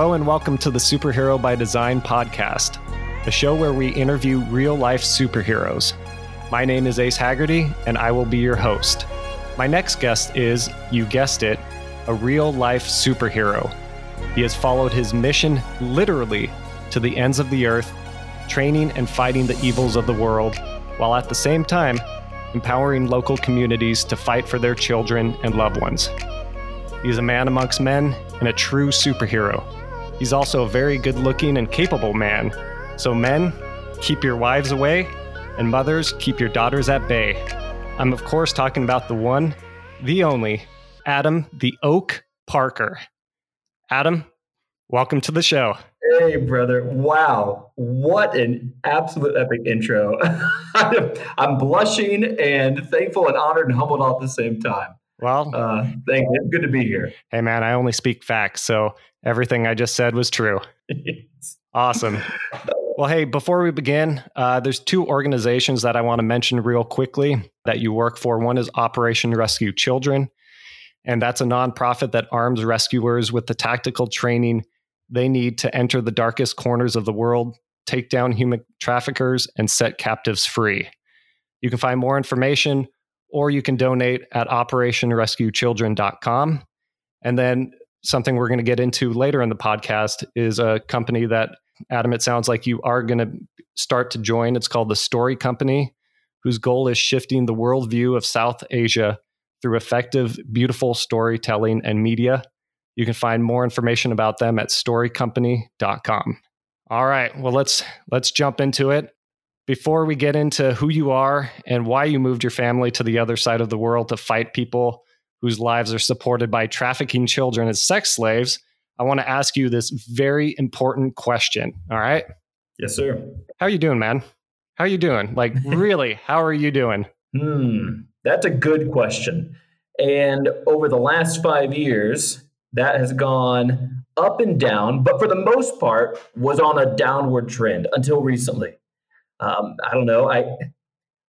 Hello, and welcome to the Superhero by Design podcast, a show where we interview real life superheroes. My name is Ace Haggerty, and I will be your host. My next guest is, you guessed it, a real life superhero. He has followed his mission literally to the ends of the earth, training and fighting the evils of the world, while at the same time empowering local communities to fight for their children and loved ones. He is a man amongst men and a true superhero. He's also a very good looking and capable man. So, men, keep your wives away, and mothers, keep your daughters at bay. I'm, of course, talking about the one, the only, Adam the Oak Parker. Adam, welcome to the show. Hey, brother. Wow. What an absolute epic intro. I'm blushing and thankful and honored and humbled all at the same time. Well, uh, thank you. It's good to be here. Hey, man, I only speak facts. So everything I just said was true. awesome. Well, hey, before we begin, uh, there's two organizations that I want to mention real quickly that you work for. One is Operation Rescue Children, and that's a nonprofit that arms rescuers with the tactical training they need to enter the darkest corners of the world, take down human traffickers, and set captives free. You can find more information or you can donate at operationrescuechildren.com. And then something we're going to get into later in the podcast is a company that, Adam, it sounds like you are going to start to join. It's called the Story Company, whose goal is shifting the worldview of South Asia through effective, beautiful storytelling and media. You can find more information about them at storycompany.com. All right, well let's let's jump into it. Before we get into who you are and why you moved your family to the other side of the world to fight people whose lives are supported by trafficking children as sex slaves, I want to ask you this very important question. All right? Yes, sir. How are you doing, man? How are you doing? Like, really, how are you doing? Hmm, that's a good question. And over the last five years, that has gone up and down, but for the most part, was on a downward trend until recently um, I don't know. I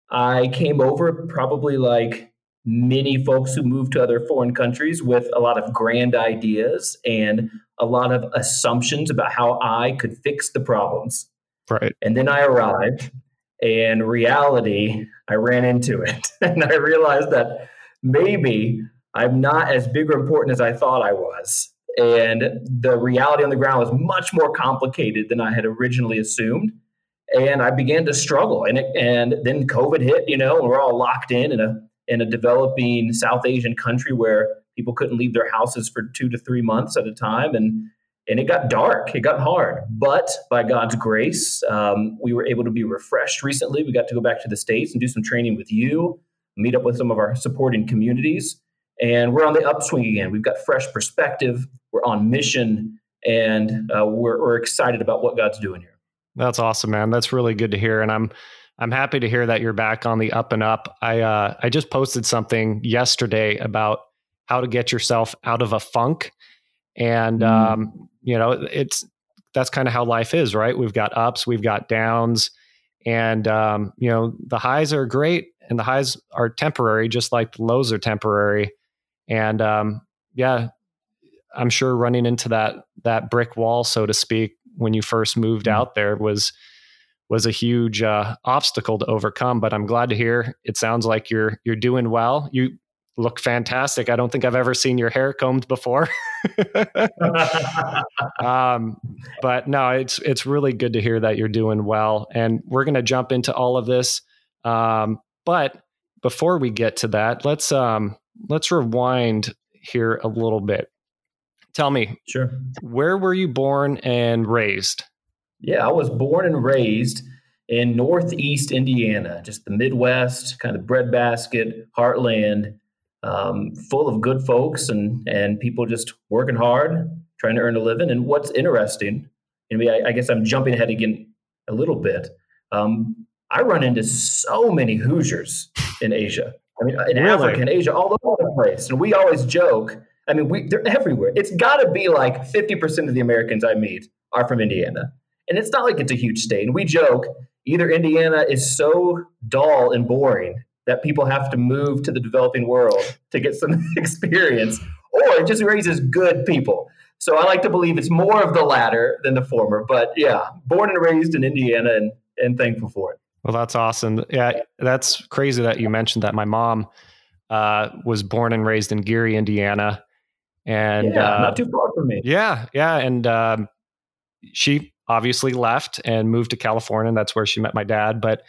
I came over probably like many folks who moved to other foreign countries with a lot of grand ideas and a lot of assumptions about how I could fix the problems. Right. And then I arrived, and reality, I ran into it, and I realized that maybe I'm not as big or important as I thought I was. And the reality on the ground was much more complicated than I had originally assumed and I began to struggle. And it, and then COVID hit, you know, and we're all locked in in a in a developing South Asian country where people couldn't leave their houses for two to three months at a time, and and it got dark, it got hard. But by God's grace, um, we were able to be refreshed recently. We got to go back to the states and do some training with you, meet up with some of our supporting communities, and we're on the upswing again. We've got fresh perspective. We're on mission, and uh, we're, we're excited about what God's doing here. That's awesome, man. That's really good to hear, and I'm I'm happy to hear that you're back on the up and up. I uh, I just posted something yesterday about how to get yourself out of a funk, and mm. um, you know it's that's kind of how life is, right? We've got ups, we've got downs, and um, you know the highs are great, and the highs are temporary, just like the lows are temporary, and um, yeah, I'm sure running into that that brick wall, so to speak, when you first moved mm-hmm. out there was was a huge uh, obstacle to overcome. But I'm glad to hear it sounds like you're you're doing well. You look fantastic. I don't think I've ever seen your hair combed before. um, but no, it's it's really good to hear that you're doing well. And we're going to jump into all of this. Um, but before we get to that, let's um, let's rewind here a little bit. Tell me, sure, where were you born and raised? Yeah, I was born and raised in Northeast Indiana, just the Midwest, kind of breadbasket, heartland, um, full of good folks and and people just working hard, trying to earn a living. And what's interesting, I mean, I, I guess I'm jumping ahead again a little bit. Um, I run into so many Hoosiers in Asia. I mean, in really? Africa and Asia, all over the place. And we always joke I mean, we, they're everywhere. It's got to be like 50% of the Americans I meet are from Indiana. And it's not like it's a huge state. And we joke either Indiana is so dull and boring that people have to move to the developing world to get some experience, or it just raises good people. So I like to believe it's more of the latter than the former. But yeah, born and raised in Indiana and, and thankful for it. Well, that's awesome. Yeah, that's crazy that you mentioned that. My mom uh, was born and raised in Gary, Indiana. And yeah, uh, not too far from me. Yeah, yeah. And um, she obviously left and moved to California. And that's where she met my dad. But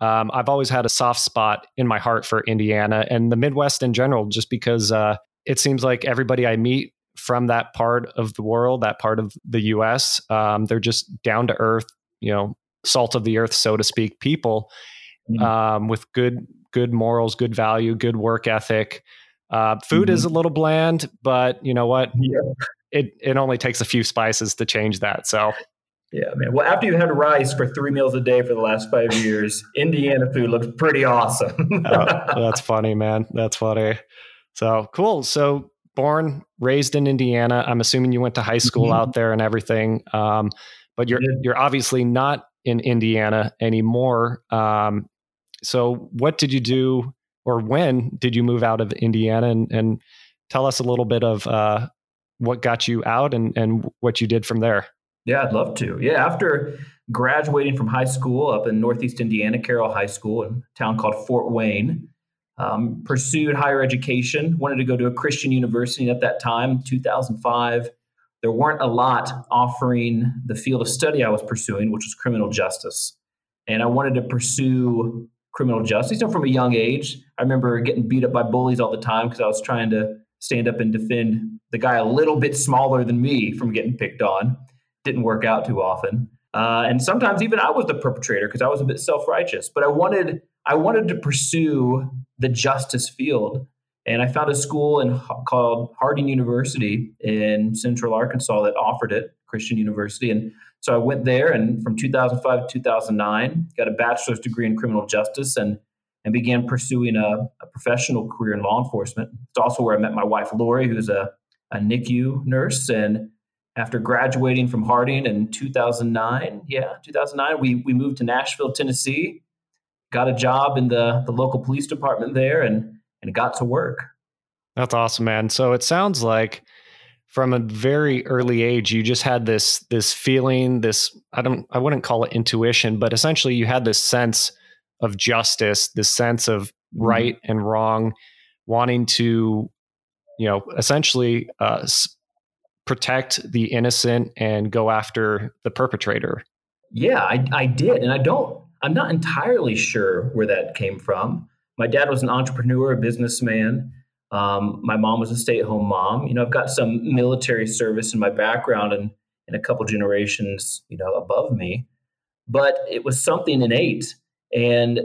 um, I've always had a soft spot in my heart for Indiana and the Midwest in general, just because uh, it seems like everybody I meet from that part of the world, that part of the US, um, they're just down to earth, you know, salt of the earth, so to speak, people mm-hmm. um, with good good morals, good value, good work ethic. Uh, food mm-hmm. is a little bland, but you know what? Yeah. It it only takes a few spices to change that. So yeah, man. Well, after you had rice for three meals a day for the last five years, Indiana food looks pretty awesome. oh, that's funny, man. That's funny. So cool. So born, raised in Indiana. I'm assuming you went to high school mm-hmm. out there and everything. Um, but you're you're obviously not in Indiana anymore. Um, so what did you do, or when did you move out of Indiana? And, and tell us a little bit of uh, what got you out and and what you did from there. Yeah, I'd love to. Yeah, after graduating from high school up in Northeast Indiana, Carroll High School, in a town called Fort Wayne, um, pursued higher education. Wanted to go to a Christian university at that time, 2005. There weren't a lot offering the field of study I was pursuing, which was criminal justice, and I wanted to pursue criminal justice. Know, from a young age, I remember getting beat up by bullies all the time because I was trying to stand up and defend the guy a little bit smaller than me from getting picked on didn't work out too often. Uh, and sometimes even I was the perpetrator because I was a bit self-righteous. But I wanted I wanted to pursue the justice field, and I found a school in called Harding University in Central Arkansas that offered it, Christian University, and so I went there. And from 2005 to 2009, got a bachelor's degree in criminal justice, and and began pursuing a, a professional career in law enforcement. It's also where I met my wife Lori, who's a a NICU nurse, and after graduating from Harding in 2009. Yeah, 2009, we, we moved to Nashville, Tennessee, got a job in the, the local police department there, and, and got to work. That's awesome, man. So it sounds like from a very early age, you just had this this feeling, this I don't I wouldn't call it intuition, but essentially you had this sense of justice, this sense of mm-hmm. right and wrong, wanting to, you know, essentially uh, protect the innocent and go after the perpetrator. Yeah, I, I did. And I don't, I'm not entirely sure where that came from. My dad was an entrepreneur, a businessman. Um, my mom was a stay at home mom. You know, I've got some military service in my background and, and a couple generations, you know, above me. But it was something innate. And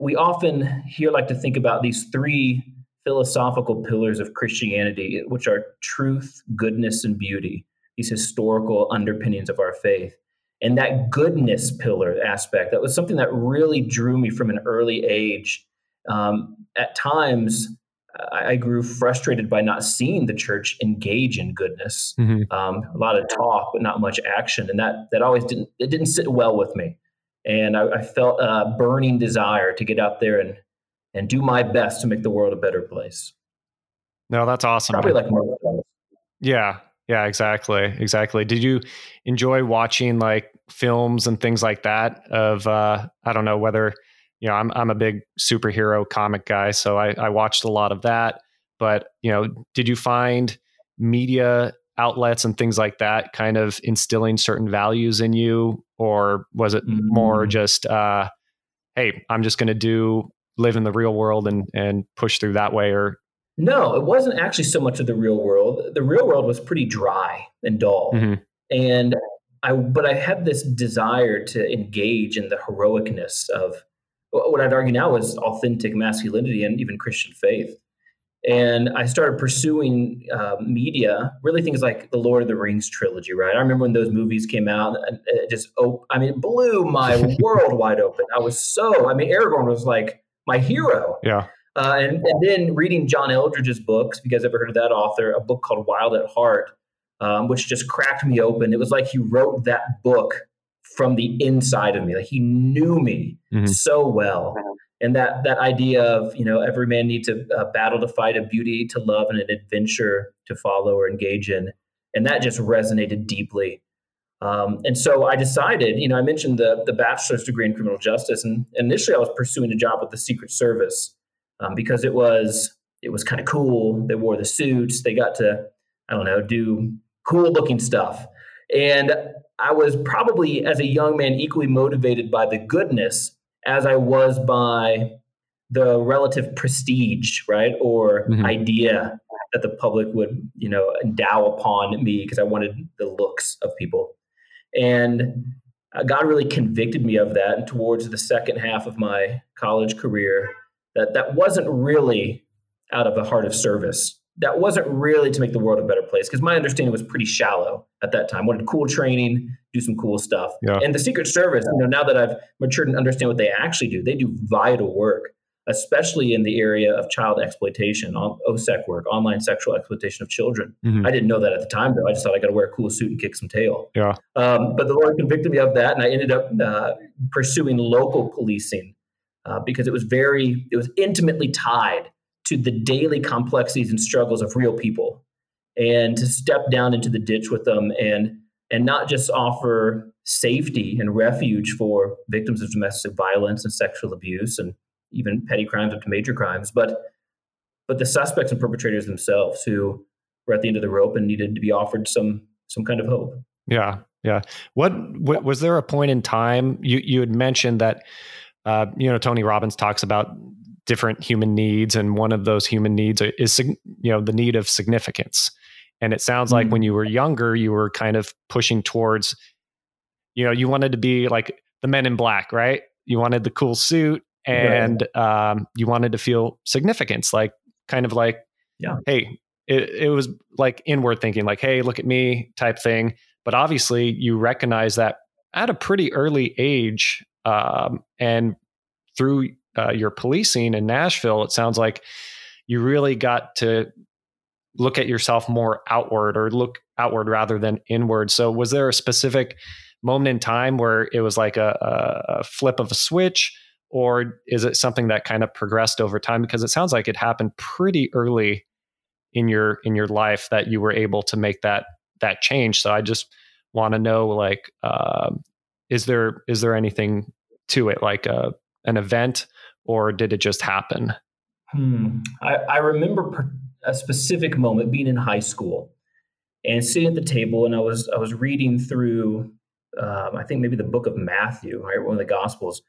we often here like to think about these three philosophical pillars of Christianity, which are truth, goodness, and beauty, these historical underpinnings of our faith. And that goodness pillar aspect, that was something that really drew me from an early age. Um, at times, I, grew frustrated by not seeing the church engage in goodness. Mm-hmm. Um, a lot of talk, but not much action, and that that always didn't it didn't sit well with me. And I, I felt a burning desire to get out there and and do my best to make the world a better place. No, that's awesome. Probably like Yeah. Yeah, exactly. Exactly. Did you enjoy watching like films and things like that of uh I don't know whether you know, I'm I'm a big superhero comic guy, so I, I watched a lot of that. But, you know, did you find media outlets and things like that kind of instilling certain values in you? Or was it mm-hmm. more mm. just uh hey, I'm just gonna do live in the real world and and push through that way or no it wasn't actually so much of the real world the real world was pretty dry and dull mm-hmm. and i but i had this desire to engage in the heroicness of what i'd argue now is authentic masculinity and even christian faith and I started pursuing uh, media, really things like the Lord of the Rings trilogy, right? I remember when those movies came out, and it just, oh, I mean, it blew my world wide open. I was so, I mean, Aragorn was like my hero. Yeah. Uh, and, and, then reading John Eldredge's books, if you guys ever heard of that author, a book called Wild at Heart, um, which just cracked me open. It was like he wrote that book from the inside of me. Like he knew me mm-hmm. so well. And that that idea of you know every man needs a, a battle to fight, a beauty to love, and an adventure to follow or engage in. And that just resonated deeply. Um, and so I decided, you know, I mentioned the, the bachelor's degree in criminal justice, and initially I was pursuing a job with the Secret Service um, because it was it was kind of cool. They wore the suits. They got to, I don't know, do cool looking stuff. And I was probably, as a young man, equally motivated by the goodness as I was by the relative prestige, right, or mm-hmm. idea that the public would, you know, endow upon me because I wanted the looks of people. And uh, God really convicted me of that. And towards the second half of my college career, that that wasn't really out of a heart of service. That wasn't really to make the world a better place because my understanding was pretty shallow at that time. Wanted cool training, do some cool stuff. Yeah. And the Secret Service, you know, now that I've matured and understand what they actually do, they do vital work, especially in the area of child exploitation, OSEC work, online sexual exploitation of children. Mm-hmm. I didn't know that at the time, though. I just thought I got to wear a cool suit and kick some tail. Yeah. Um, but the Lord convicted me of that, and I ended up uh, pursuing local policing uh, because it was very, it was intimately tied to the daily complexities and struggles of real people and to step down into the ditch with them and and not just offer safety and refuge for victims of domestic violence and sexual abuse and even petty crimes up to major crimes but but the suspects and perpetrators themselves who were at the end of the rope and needed to be offered some some kind of hope. Yeah yeah. What, what was there a point in time you you had mentioned that uh, you know tony robbins talks about different human needs and one of those human needs is you know the need of significance. And it sounds like mm-hmm. when you were younger you were kind of pushing towards you know you wanted to be like the men in black right? You wanted the cool suit and right. um, you wanted to feel significance like kind of like yeah hey it, it was like inward thinking like hey look at me type thing but obviously you recognize that at a pretty early age um, and through uh, your policing in Nashville, it sounds like you really got to look at yourself more outward or look outward rather than inward. So, was there a specific moment in time where it was like a, a flip of a switch, or is it something that kind of progressed over time? Because it sounds like it happened pretty early in your in your life that you were able to make that that change. So, I just want to know, like, uh, is there is there anything to it, like a uh, an event or did it just happen? Hmm. I, I remember a specific moment being in high school and sitting at the table, and I was I was reading through, um, I think maybe the book of Matthew, right, one of the Gospels,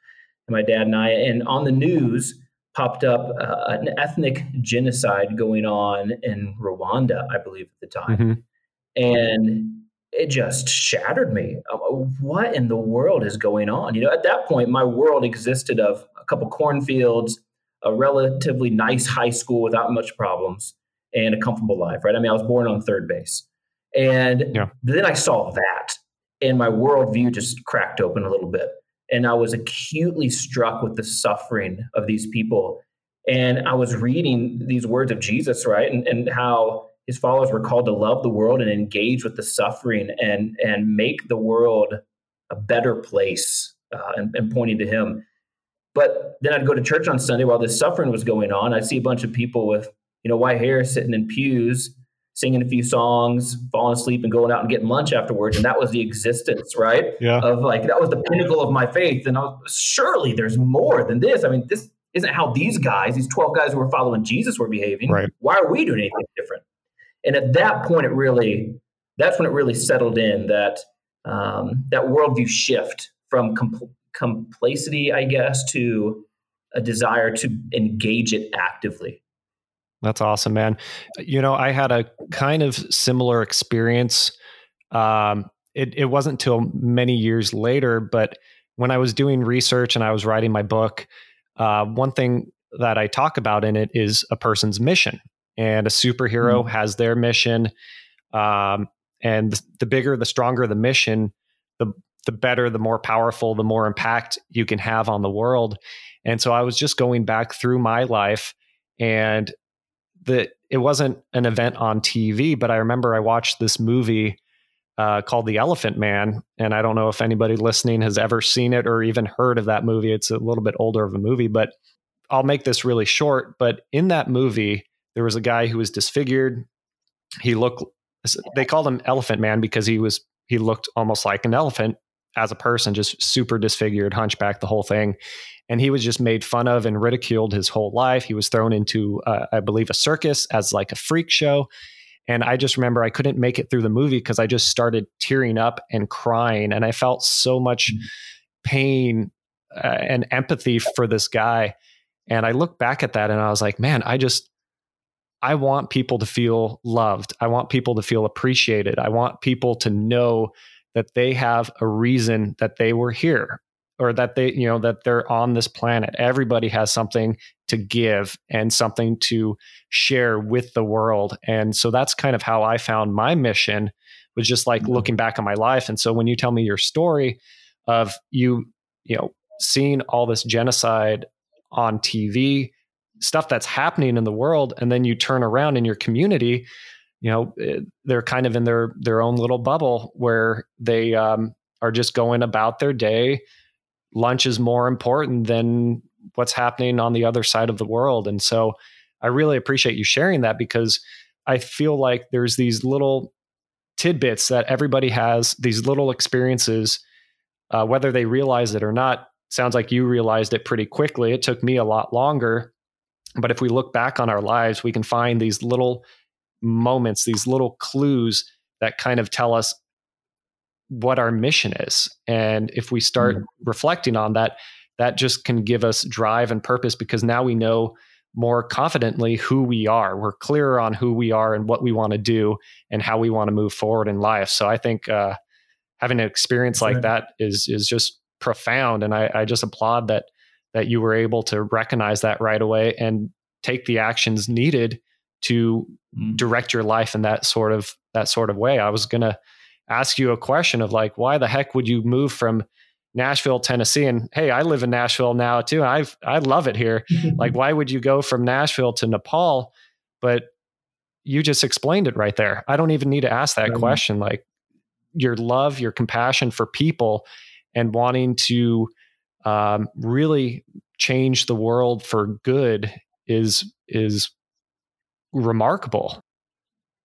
my dad and I, and on the news popped up uh, an ethnic genocide going on in Rwanda, I believe at the time, mm-hmm. and it just shattered me. Uh, what in the world is going on? You know, at that point, my world existed of a couple cornfields, a relatively nice high school without much problems, and a comfortable life, right? I mean, I was born on third base. And yeah. then I saw that, and my worldview just cracked open a little bit. And I was acutely struck with the suffering of these people. And I was reading these words of Jesus, right? And, and how his followers were called to love the world and engage with the suffering and, and make the world a better place uh, and, and pointing to him. But then I'd go to church on Sunday while this suffering was going on. I'd see a bunch of people with, you know, white hair sitting in pews, singing a few songs, falling asleep, and going out and getting lunch afterwards. And that was the existence, right? Yeah. Of like that was the pinnacle of my faith. And I was surely there's more than this. I mean, this isn't how these guys, these 12 guys who were following Jesus were behaving. Right. Why are we doing anything different? And at that point, it really, that's when it really settled in that um, that worldview shift from compl- complacency, I guess, to a desire to engage it actively. That's awesome, man. You know, I had a kind of similar experience. Um, it, it wasn't till many years later, but when I was doing research and I was writing my book, uh, one thing that I talk about in it is a person's mission. And a superhero mm. has their mission. Um, and the bigger, the stronger the mission, the the better, the more powerful, the more impact you can have on the world. And so I was just going back through my life and the it wasn't an event on TV, but I remember I watched this movie uh, called The Elephant Man, and I don't know if anybody listening has ever seen it or even heard of that movie. It's a little bit older of a movie, but I'll make this really short. But in that movie, there was a guy who was disfigured. He looked they called him Elephant Man because he was he looked almost like an elephant as a person, just super disfigured, hunchback, the whole thing. And he was just made fun of and ridiculed his whole life. He was thrown into, uh, I believe, a circus as like a freak show. And I just remember I couldn't make it through the movie because I just started tearing up and crying. And I felt so much mm-hmm. pain uh, and empathy for this guy. And I look back at that and I was like, man, I just, I want people to feel loved. I want people to feel appreciated. I want people to know that they have a reason that they were here or that they, you know, that they're on this planet. Everybody has something to give and something to share with the world. And so that's kind of how I found my mission was just like mm-hmm. looking back on my life. And so when you tell me your story of you, you know, seeing all this genocide on TV, stuff that's happening in the world and then you turn around in your community you know eh, they're kind of in their their own little bubble where they um, are just going about their day lunch is more important than what's happening on the other side of the world. And so i really appreciate you sharing that because i feel like there's these little tidbits that everybody has these little experiences uh, whether they realize it or not sounds like you realized it pretty quickly. It took me a lot longer. But if we look back on our lives, we can find these little moments, these little clues that kind of tell us what our mission is. And if we start mm. reflecting on that, that just can give us drive and purpose because now we know more confidently who we are. We're clearer on who we are and what we want to do and how we want to move forward in life. So I think uh, having an experience like that is is just profound, and I, I just applaud that that you were able to recognize that right away and take the actions needed to mm. direct your life in that sort of that sort of way. I was going to ask you a question of like why the heck would you move from Nashville, Tennessee and hey, I live in Nashville now too. I I love it here. like why would you go from Nashville to Nepal? But you just explained it right there. I don't even need to ask that question like your love, your compassion for people and wanting to um, really change the world for good is is remarkable.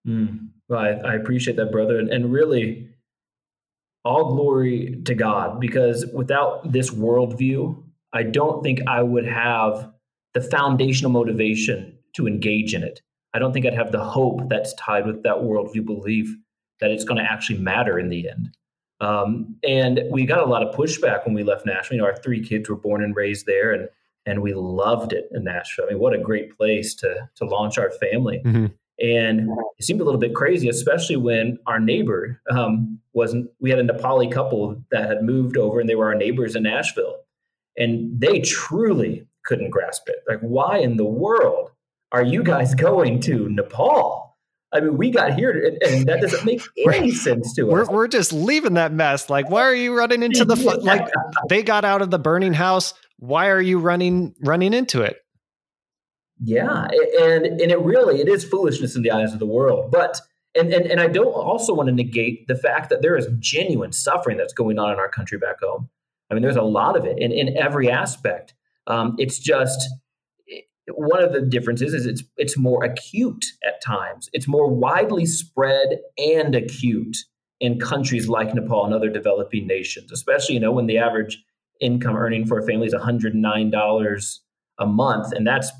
Mm. Well, I, I, appreciate that, brother, and, and really, all glory to God because without this worldview, I don't think I would have the foundational motivation to engage in it. I don't think I'd have the hope that's tied with that worldview belief that it's going to actually matter in the end. Um, and we got a lot of pushback when we left Nashville. You know, our three kids were born and raised there, and and we loved it in Nashville. I mean, what a great place to to launch our family. Mm-hmm. And it seemed a little bit crazy, especially when our neighbor um, wasn't. We had a Nepali couple that had moved over, and they were our neighbors in Nashville, and they truly couldn't grasp it. Like, why in the world are you guys going to Nepal? I mean, we got here, and, and that doesn't make any sense to we're, us. We're just leaving that mess. Like, why are you running into the like? They got out of the burning house. Why are you running running into it? Yeah, and and it really it is foolishness in the eyes of the world. But and and and I don't also want to negate the fact that there is genuine suffering that's going on in our country back home. I mean, there's a lot of it in in every aspect. Um, it's just one of the differences is it's it's more acute at times. It's more widely spread and acute in countries like Nepal and other developing nations, especially you know when the average income earning for a family is $109 a month and that's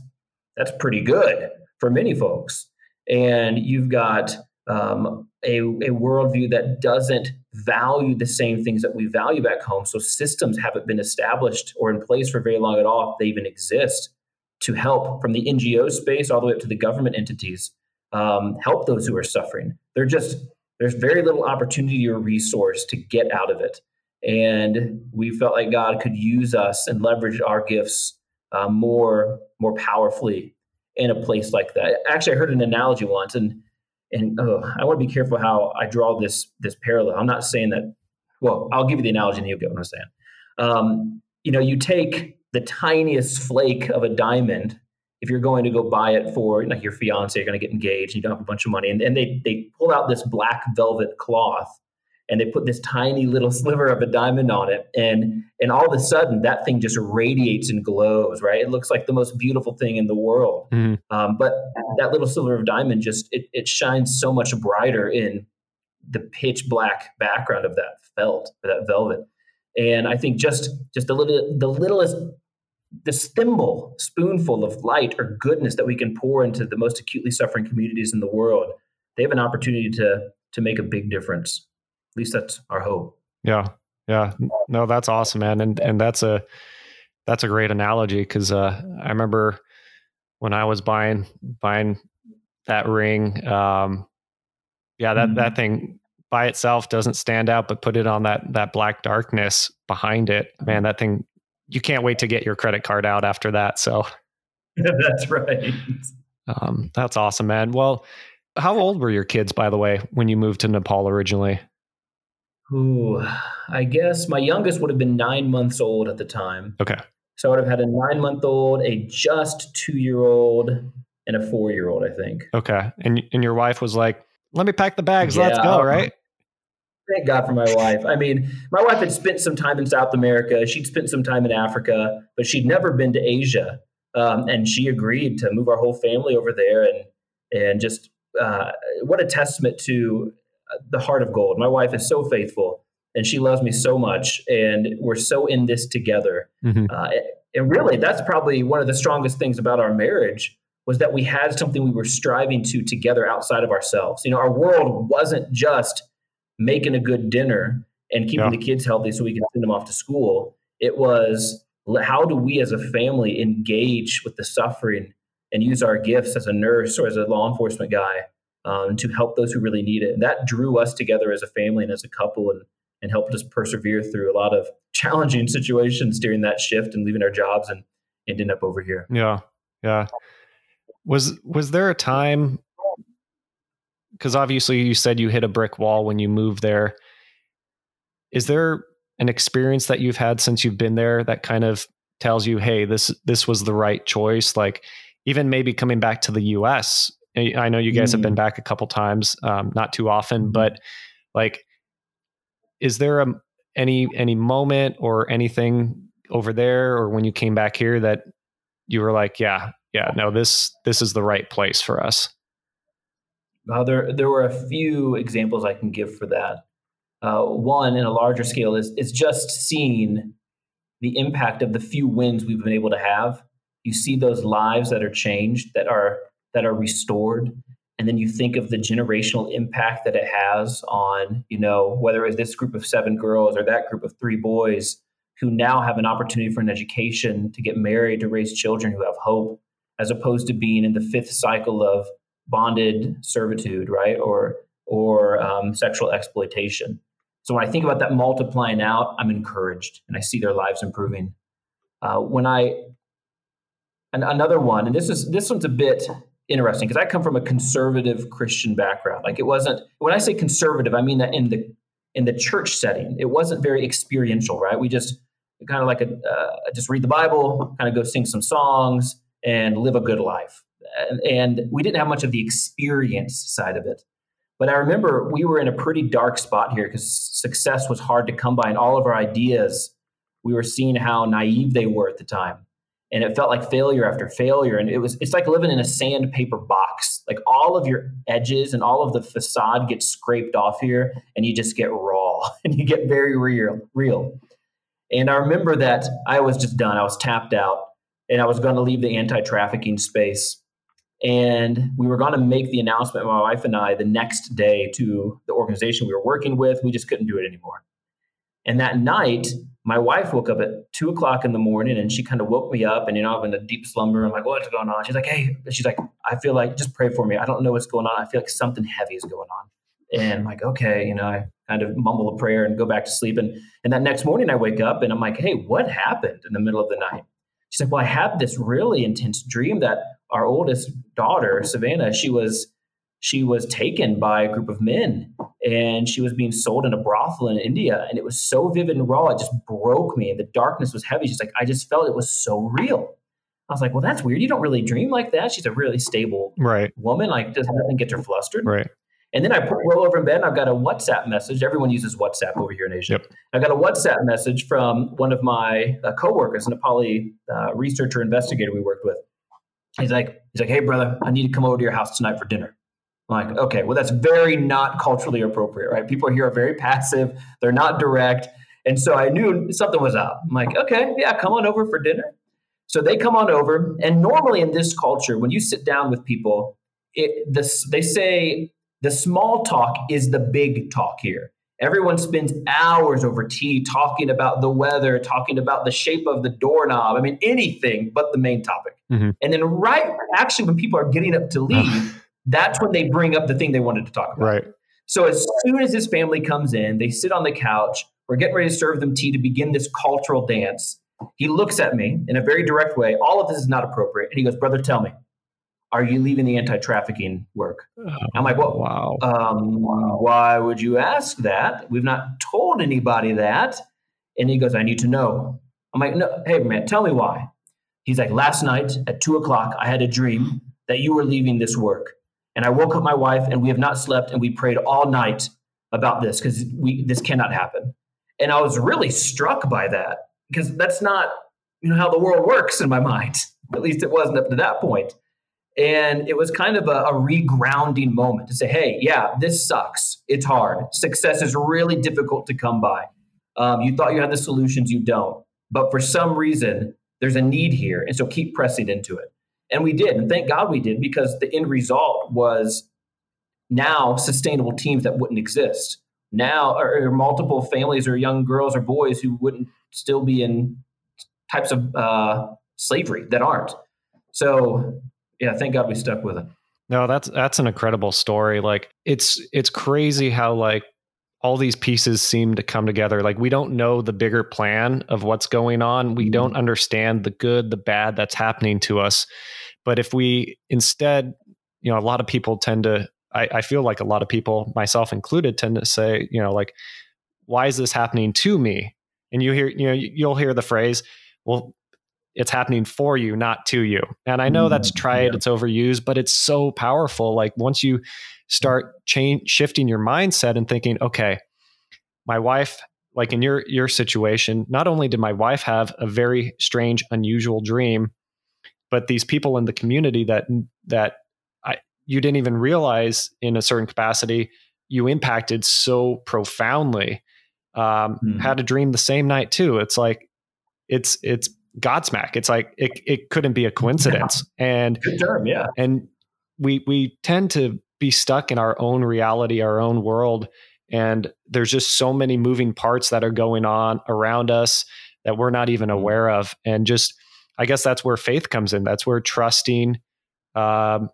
that's pretty good for many folks. And you've got um, a, a worldview that doesn't value the same things that we value back home. So systems haven't been established or in place for very long at all, if they even exist to help from the NGO space all the way up to the government entities um, help those who are suffering. They're just there's very little opportunity or resource to get out of it, and we felt like God could use us and leverage our gifts uh, more more powerfully in a place like that. Actually, I heard an analogy once, and and oh, I want to be careful how I draw this this parallel. I'm not saying that. Well, I'll give you the analogy, and you'll get what I'm saying. Um, you know, you take the tiniest flake of a diamond if you're going to go buy it for like your fiance, you're going to get engaged, and you don't have a bunch of money, and, and they they pull out this black velvet cloth, and they put this tiny little sliver of a diamond on it and and all of a sudden that thing just radiates and glows right? It looks like the most beautiful thing in the world. Mm-hmm. um, but that little sliver of diamond just it, it shines so much brighter in the pitch black background of that felt that velvet. And i think just just the little the littlest this thimble spoonful of light or goodness that we can pour into the most acutely suffering communities in the world they have an opportunity to to make a big difference at least that's our hope. Yeah. Yeah. No, that's awesome, man. And and that's a that's a great analogy because uh, I remember when I was buying buying that ring. Um, yeah, that mm-hmm. that thing by itself doesn't stand out, but put it on that that black darkness behind it, man. That thing you can't wait to get your credit card out after that. So that's right. Um, that's awesome, man. Well, how old were your kids, by the way, when you moved to Nepal originally? Ooh, I guess my youngest would have been nine months old at the time. Okay. So I would have had a nine month old, a just two year old, and a four year old, I think. Okay. And and your wife was like, let me pack the bags, yeah. let's go, right? Thank God for my wife. I mean, my wife had spent some time in South America. She'd spent some time in Africa, but she'd never been to Asia. Um, and she agreed to move our whole family over there and and just uh, what a testament to the heart of gold. My wife is so faithful and she loves me so much, and we're so in this together. Mm-hmm. Uh, and really, that's probably one of the strongest things about our marriage was that we had something we were striving to together outside of ourselves. You know, our world wasn't just making a good dinner and keeping yeah. the kids healthy so we can send them off to school. It was how do we as a family engage with the suffering and use our gifts as a nurse or as a law enforcement guy um, to help those who really need it. And that drew us together as a family and as a couple and, and helped us persevere through a lot of challenging situations during that shift and leaving our jobs and ending up over here. Yeah. Yeah. Was, was there a time, because obviously you said you hit a brick wall when you moved there. Is there an experience that you've had since you've been there that kind of tells you, hey, this, this was the right choice? Like even maybe coming back to the US I know you guys mm. have been mm. back a couple times, um, not too often, mm-hmm. but like, is there a any any moment or anything over there, or when you came back here that you were like, yeah, yeah, no, this this is the right place for us? Uh, there there were a few examples I can give for that. Uh, one, in a larger scale, is is just seeing the impact of the few wins we've been able to have. You see those lives that are changed, that are that are restored. And then you think of the generational impact that it has on you know whether it's this group of seven girls or that group of three boys who now have an opportunity for an education to get married to raise children who have hope as opposed to being in the fifth cycle of bonded servitude right or or um, sexual exploitation. So when i think about that multiplying out i'm encouraged and i see their lives improving. Uh, when i and another one and this is this one's a bit interesting because I come from a conservative Christian background. Like it wasn't when I say conservative, I mean that in the in the church setting, it wasn't very experiential, right? We just kind of like a uh, just read the Bible, kind of go sing some songs, and live a good life. And, and we didn't have much of the experience side of it. But I remember we were in a pretty dark spot here because success was hard to come by, and all of our ideas, we were seeing how naive they were at the time and it felt like failure after failure. And it was it's like living in a sandpaper box. Like all of your edges and all of the facade gets scraped off here and you just get raw and you get very real real. And i remember that i was just done. I was tapped out and i was going to leave the anti-trafficking space. And we were going to make the announcement my wife and i the next day to the organization we were working with. We just couldn't do it anymore. And that night my wife woke up at two o'clock in the morning and she kind of woke me up and you know I'm in a deep slumber. I'm like, what's going on? She's like, hey, she's like, I feel like just pray for me. I don't know what's going on. I feel like something heavy is going on. And I'm like, okay, you know, I kind of mumble a prayer and go back to sleep. And and that next morning I wake up and I'm like, hey, what happened in the middle of the night? She's like, well, I had this really intense dream that our oldest daughter, Savannah, she was she was taken by a group of men and she was being sold in a brothel in India. And it was so vivid and raw, it just broke me. And the darkness was heavy. She's like, I just felt it was so real. I was like, well, that's weird. You don't really dream like that. She's a really stable right. woman. Like, does nothing get her flustered? Right. And then I roll over in bed and I've got a WhatsApp message. Everyone uses WhatsApp over here in Asia. Yep. I got a WhatsApp message from one of my uh, coworkers, an Nepali uh, researcher investigator we worked with. He's like, he's like, hey brother, I need to come over to your house tonight for dinner. Like, okay, well that's very not culturally appropriate, right? People here are very passive. They're not direct. And so I knew something was up. I'm like, okay, yeah, come on over for dinner. So they come on over, and normally in this culture, when you sit down with people, it, this, they say the small talk is the big talk here. Everyone spends hours over tea talking about the weather, talking about the shape of the doorknob. I mean, anything but the main topic. Mm-hmm. And then, right, actually, when people are getting up to leave, that's when they bring up the thing they wanted to talk about. Right. So, as soon as his family comes in, they sit on the couch. We're getting ready to serve them tea to begin this cultural dance. He looks at me in a very direct way. All of this is not appropriate. And he goes, Brother, tell me, are you leaving the anti trafficking work? Oh, I'm like, well, wow. Um, why would you ask that? We've not told anybody that. And he goes, I need to know. I'm like, no, hey, man, tell me why. He's like, last night at two o'clock, I had a dream that you were leaving this work. And I woke up my wife, and we have not slept, and we prayed all night about this because we this cannot happen. And I was really struck by that because that's not you know how the world works in my mind. At least it wasn't up to that point. And it was kind of a, a regrounding moment to say, hey, yeah, this sucks. It's hard. Success is really difficult to come by. Um, you thought you had the solutions, you don't. But for some reason, there's a need here. And so keep pressing into it. And we did. And thank God we did because the end result was now sustainable teams that wouldn't exist. Now, or, or multiple families or young girls or boys who wouldn't still be in types of uh, slavery that aren't. So, yeah, thank God we stuck with it. No, that's that's an incredible story. Like it's it's crazy how like all these pieces seem to come together. Like we don't know the bigger plan of what's going on. We mm-hmm. don't understand the good, the bad that's happening to us. But if we instead, you know, a lot of people tend to, I, I feel like a lot of people, myself included, tend to say, you know, like, why is this happening to me? And you hear, you know, you'll hear the phrase, well, it's happening for you, not to you. And I know that's mm-hmm. tried, yeah. it's overused, but it's so powerful. Like once you start change shifting your mindset and thinking, okay, my wife, like in your your situation, not only did my wife have a very strange, unusual dream, but these people in the community that that I, you didn't even realize in a certain capacity you impacted so profoundly um, mm. had a dream the same night too it's like it's it's godsmack it's like it, it couldn't be a coincidence yeah. and good term yeah and we we tend to be stuck in our own reality our own world and there's just so many moving parts that are going on around us that we're not even hmm. aware of and just I guess that's where faith comes in. That's where trusting, um,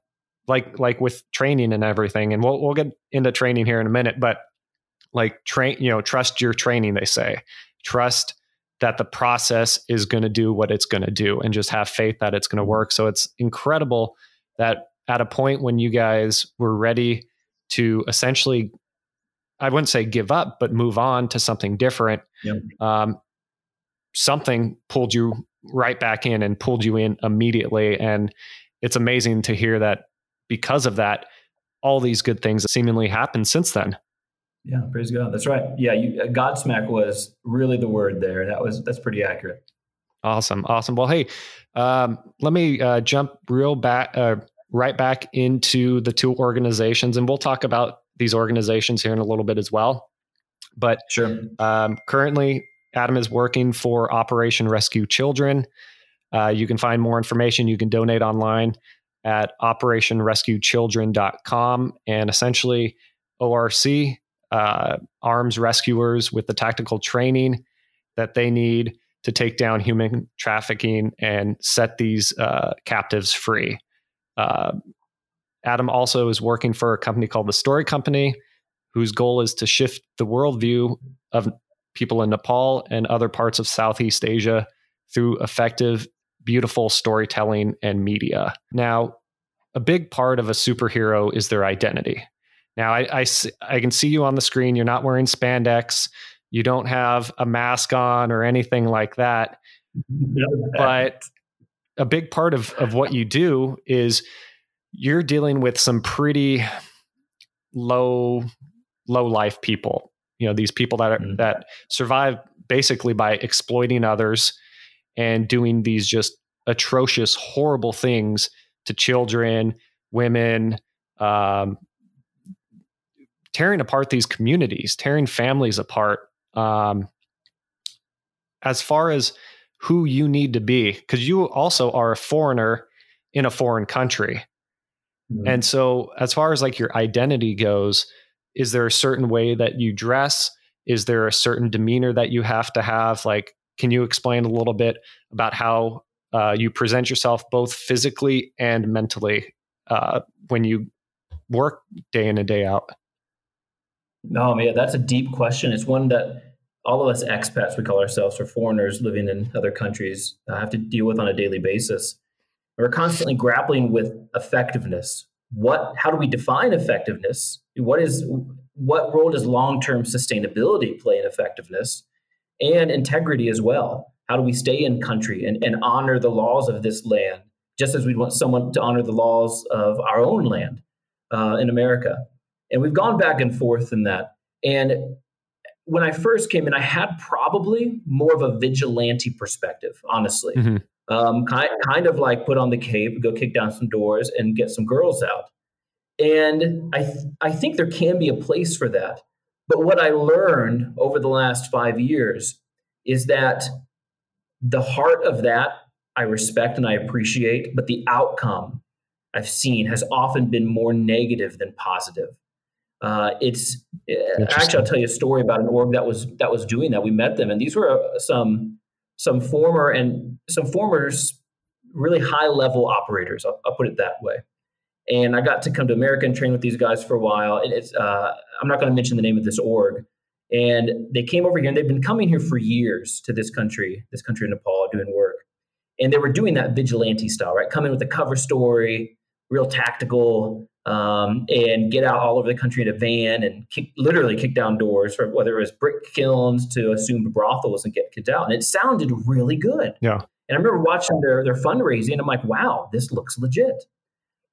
like like with training and everything. And we'll we'll get into training here in a minute, but like train, you know, trust your training. They say trust that the process is going to do what it's going to do, and just have faith that it's going to work. So it's incredible that at a point when you guys were ready to essentially I wouldn't say give up, but move on to something different. Yep. Um, something pulled you right back in and pulled you in immediately. And it's amazing to hear that because of that, all these good things seemingly happened since then. Yeah, praise God. That's right. Yeah, you, uh, Godsmack was really the word there. That was that's pretty accurate. Awesome, awesome. Well, hey, um, let me uh, jump real back, uh, right back into the two organizations, and we'll talk about these organizations here in a little bit as well. But sure. Um, currently, Adam is working for Operation Rescue Children. Uh, you can find more information. You can donate online at operationrescuechildren.com. And essentially, ORC, uh, arms rescuers with the tactical training that they need to take down human trafficking and set these uh, captives free. Uh, Adam also is working for a company called the Story Company, whose goal is to shift the worldview of people in Nepal and other parts of Southeast Asia through effective, beautiful storytelling and media. Now, a big part of a superhero is their identity. Now, I, I, I can see you on the screen. You're not wearing spandex. You don't have a mask on or anything like that. but a big part of, of what you do is you're dealing with some pretty low low life people. You know, these people that are, mm-hmm. that survive basically by exploiting others and doing these just atrocious, horrible things to children, women, um, tearing apart these communities, tearing families apart. Um, as far as who you need to be, because you also are a foreigner in a foreign country. Mm-hmm. And so, as far as like your identity goes, is there a certain way that you dress? Is there a certain demeanor that you have to have? Like, can you explain a little bit about how uh, you present yourself both physically and mentally uh, when you work day in and day out? No, man, that's a deep question. It's one that all of us expats, we call ourselves, or foreigners living in other countries, uh, have to deal with on a daily basis. We're constantly grappling with effectiveness. What? How do we define effectiveness? What is? What role does long-term sustainability play in effectiveness, and integrity as well? How do we stay in country and, and honor the laws of this land, just as we want someone to honor the laws of our own land uh, in America? And we've gone back and forth in that. And when I first came in, I had probably more of a vigilante perspective, honestly. Mm-hmm. Um, kind, kind of like put on the cape, go kick down some doors, and get some girls out. And I, th- I think there can be a place for that. But what I learned over the last five years is that the heart of that I respect and I appreciate, but the outcome I've seen has often been more negative than positive. Uh, it's uh, actually I'll tell you a story about an org that was that was doing that. We met them, and these were uh, some some former and some formers really high level operators. I'll, I'll, put it that way. And I got to come to America and train with these guys for a while. And it's uh, I'm not going to mention the name of this org. And they came over here, and they've been coming here for years to this country, this country Nepal, doing work. And they were doing that vigilante style, right? Coming with a cover story, real tactical, um, and get out all over the country in a van and kick, literally kick down doors, for whether it was brick kilns to assumed brothels and get kids out. And it sounded really good. Yeah. And I remember watching their their fundraising. I'm like, wow, this looks legit.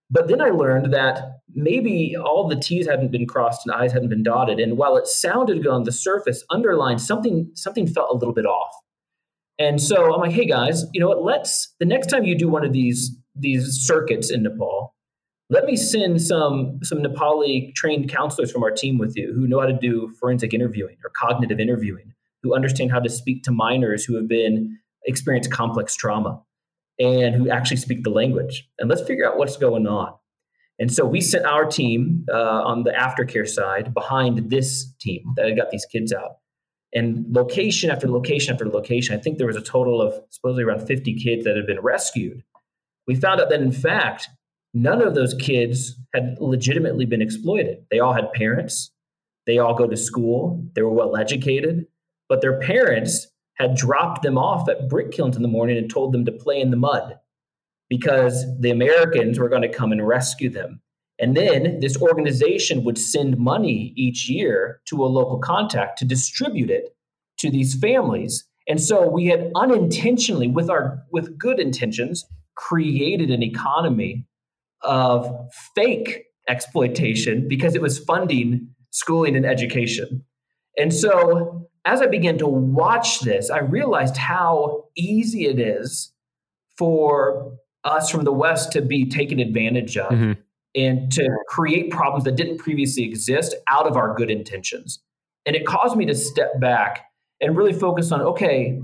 But then I learned that maybe all the T's hadn't been crossed and I's hadn't been dotted. And while it sounded good on the surface, underlined something something felt a little bit off. And so I'm like, hey guys, you know what? Let's the next time you do one of these these circuits in Nepal, let me send some some Nepali trained counselors from our team with you who know how to do forensic interviewing or cognitive interviewing, who understand how to speak to minors who have been experienced complex trauma and who actually speak the language. And let's figure out what's going on. And so we sent our team uh, on the aftercare side behind this team that had got these kids out. And location after location after location, I think there was a total of supposedly around 50 kids that had been rescued. We found out that in fact, none of those kids had legitimately been exploited. They all had parents, they all go to school, they were well educated, but their parents had dropped them off at brick kilns in the morning and told them to play in the mud because the Americans were going to come and rescue them. And then this organization would send money each year to a local contact to distribute it to these families. And so we had unintentionally, with our with good intentions, created an economy of fake exploitation because it was funding schooling and education. And so as I began to watch this, I realized how easy it is for us from the West to be taken advantage of mm-hmm. and to create problems that didn't previously exist out of our good intentions. And it caused me to step back and really focus on okay,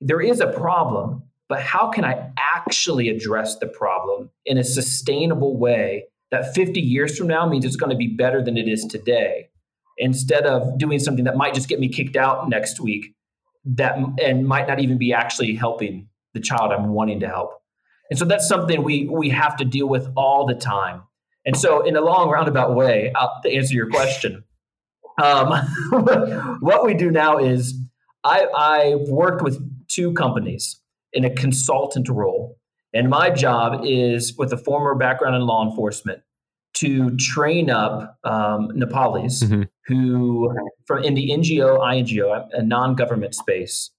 there is a problem, but how can I actually address the problem in a sustainable way that 50 years from now means it's going to be better than it is today instead of doing something that might just get me kicked out next week that and might not even be actually helping the child I'm wanting to help. And so that's something we we have to deal with all the time. And so in a long roundabout way, uh, to answer your question, um, what we do now is I, I've worked with two companies in a consultant role. And my job is with a former background in law enforcement to train up um, Nepalis mm-hmm. who, from in the NGO, INGO, a non-government space,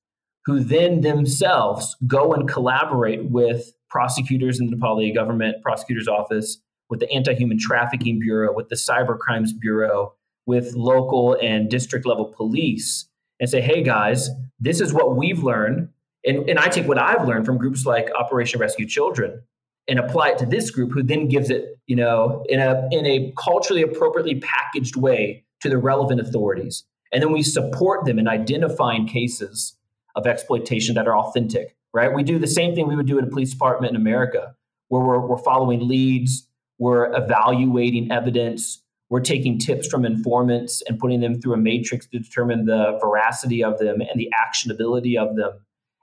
who then themselves go and collaborate with prosecutors in the Nepali government, prosecutor's office, with the Anti Human Trafficking Bureau, with the Cyber Crimes Bureau, with local and district level police and say, hey guys, this is what we've learned. And, and I take what I've learned from groups like Operation Rescue Children and apply it to this group who then gives it, you know, in a in a culturally appropriately packaged way to the relevant authorities. And then we support them in identifying cases of exploitation that are authentic, right? We do the same thing we would do in a police department in America, where we're, we're following leads, we're evaluating evidence, we're taking tips from informants and putting them through a matrix to determine the veracity of them and the actionability of them.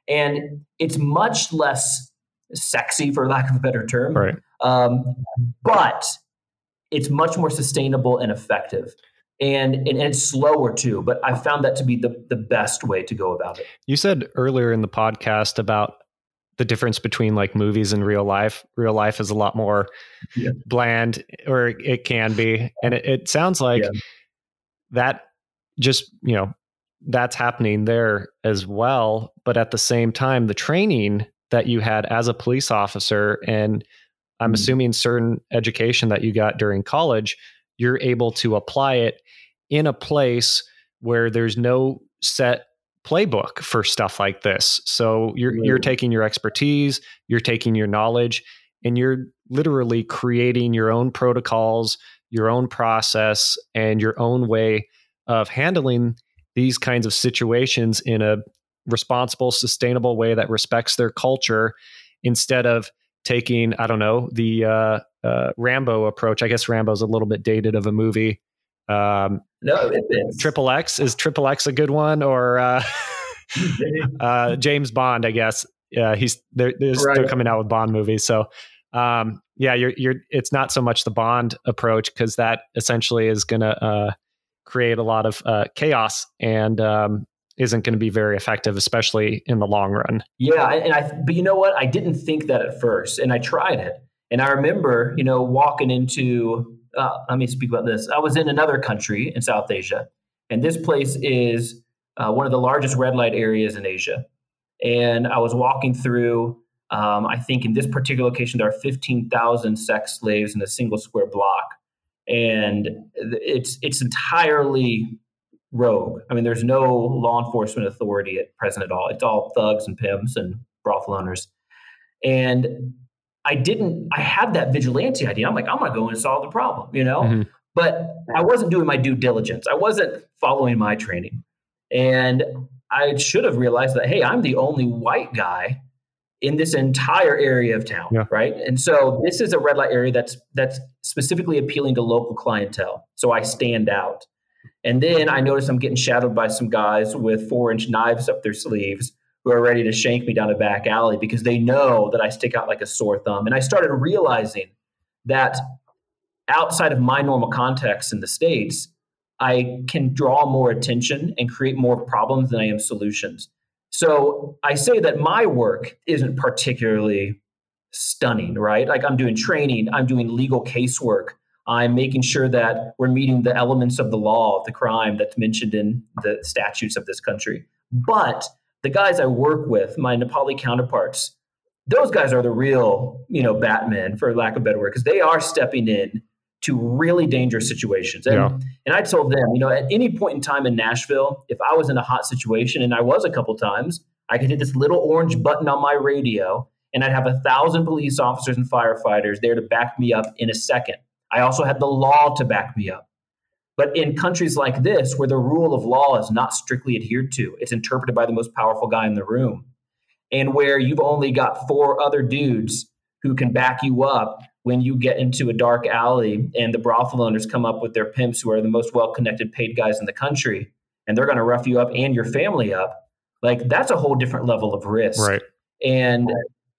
And it's much less sexy, for lack of a better term, right. um, but it's much more sustainable and effective. And, and, and it's slower too, but I found that to be the, the best way to go about it. You said earlier in the podcast about the difference between like movies and real life. Real life is a lot more yeah. bland, or it can be, and it, it sounds like yeah. that just you know that's happening there as well. But at the same time, the training that you had as a police officer, and I'm mm-hmm. assuming certain education that you got during college, you're able to apply it in a place where there's no set playbook for stuff like this. So you're you're taking your expertise, you're taking your knowledge, and you're literally creating your own protocols, your own process, and your own way of handling these kinds of situations in a responsible, sustainable way that respects their culture instead of taking, I don't know, the uh, uh, Rambo approach. I guess Rambo's a little bit dated of a movie um, no, Triple X is Triple X a good one or uh, uh, James Bond? I guess. Yeah, he's they're, right. they're coming out with Bond movies. So um, yeah, you're you're. It's not so much the Bond approach because that essentially is going to uh, create a lot of uh, chaos and um, isn't going to be very effective, especially in the long run. Yeah, and I. But you know what? I didn't think that at first, and I tried it, and I remember, you know, walking into uh, let me speak about this. I was in another country in South Asia, and this place is uh, one of the largest red light areas in Asia. And I was walking through. Um, I think in this particular location there are 15,000 sex slaves in a single square block, and it's it's entirely rogue. I mean, there's no law enforcement authority at present at all. It's all thugs and pimps and brothel owners. And I didn't, I had that vigilante idea. I'm like, I'm going to go and solve the problem, you know? Mm-hmm. But I wasn't doing my due diligence. I wasn't following my training. And I should have realized that, hey, I'm the only white guy in this entire area of town, yeah. right? And so this is a red light area that's that's specifically appealing to local clientele. So I stand out. And then I notice I'm getting shadowed by some guys with four inch knives up their sleeves who are ready to shank me down a back alley because they know that I stick out like a sore thumb. And I started realizing that outside of my normal context in the States, I can draw more attention and create more problems than I am solutions. So I say that my work isn't particularly stunning, right? Like I'm doing training, I'm doing legal casework, I'm making sure that we're meeting the elements of the law of the crime that's mentioned in the statutes of this country. But the guys I work with, my Nepali counterparts, those guys are the real, you know, Batman, for lack of better word, because they are stepping in to really dangerous situations. And, yeah. and I told them, you know, at any point in time in Nashville, if I was in a hot situation, and I was a couple times, I could hit this little orange button on my radio, and I'd have a thousand police officers and firefighters there to back me up in a second. I also had the law to back me up. But in countries like this, where the rule of law is not strictly adhered to, it's interpreted by the most powerful guy in the room, and where you've only got four other dudes who can back you up when you get into a dark alley and the brothel owners come up with their pimps who are the most well connected paid guys in the country and they're going to rough you up and your family up like that's a whole different level of risk right and